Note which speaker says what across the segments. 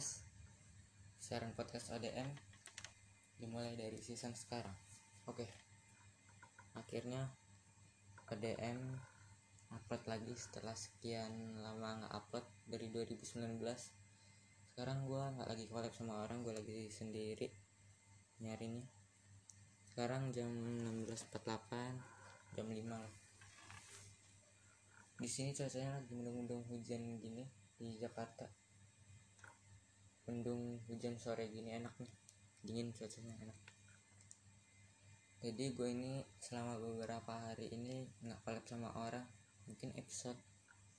Speaker 1: podcast. Siaran podcast ODM dimulai dari season sekarang. Oke. Akhirnya ODM upload lagi setelah sekian lama nggak upload dari 2019 sekarang gua nggak lagi collab sama orang gue lagi sendiri nyarinya. Sekarang jam 16.48 jam 5 lah. Di sini cuacanya lagi mendung-mendung hujan gini di Jakarta mendung hujan sore gini enak nih dingin cuacanya enak. Jadi gue ini selama beberapa hari ini nggak collab sama orang. Mungkin episode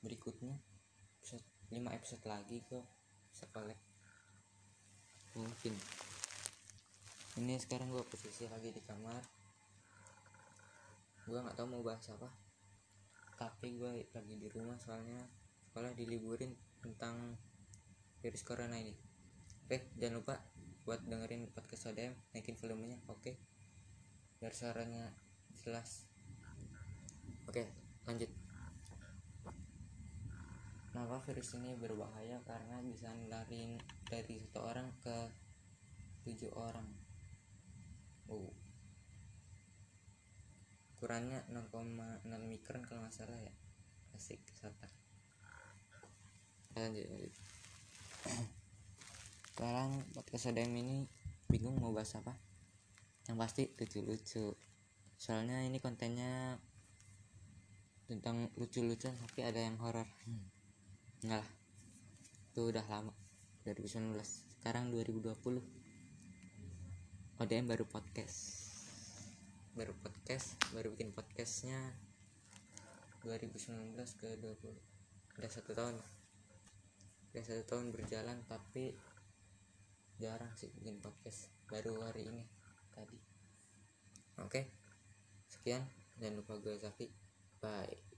Speaker 1: berikutnya episode 5 episode lagi gue bisa collab. Mungkin. Ini sekarang gue posisi lagi di kamar. Gue nggak tahu mau bahas apa. Tapi gue lagi di rumah soalnya. Sekolah diliburin tentang virus corona ini oke jangan lupa buat dengerin podcast ODM naikin volumenya oke? Biar suaranya jelas. Oke lanjut. Kenapa virus ini berbahaya? Karena bisa nularin dari satu orang ke tujuh orang. Oh ukurannya 0,6 mikron kalau nggak salah ya. Asik satar lanjut lanjut sekarang podcast ODM ini bingung mau bahas apa. Yang pasti lucu-lucu soalnya ini kontennya tentang lucu-lucuan tapi ada yang horor. Hmm. enggak lah. Itu udah lama. 2019 sekarang 2020 ODM baru podcast. Baru podcast baru bikin podcastnya 2019 ke 20 udah satu tahun. Udah satu tahun berjalan tapi jarang sih bikin podcast baru hari ini tadi. Oke sekian. Jangan lupa gue Zaki. Bye